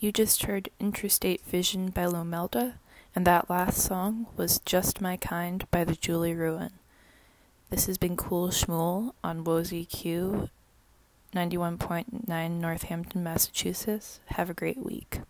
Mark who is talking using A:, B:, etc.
A: You just heard Interstate Vision by Lomelda, and that last song was Just My Kind by the Julie Ruin. This has been Cool Schmool on Wozy Q 91.9 Northampton, Massachusetts. Have a great week.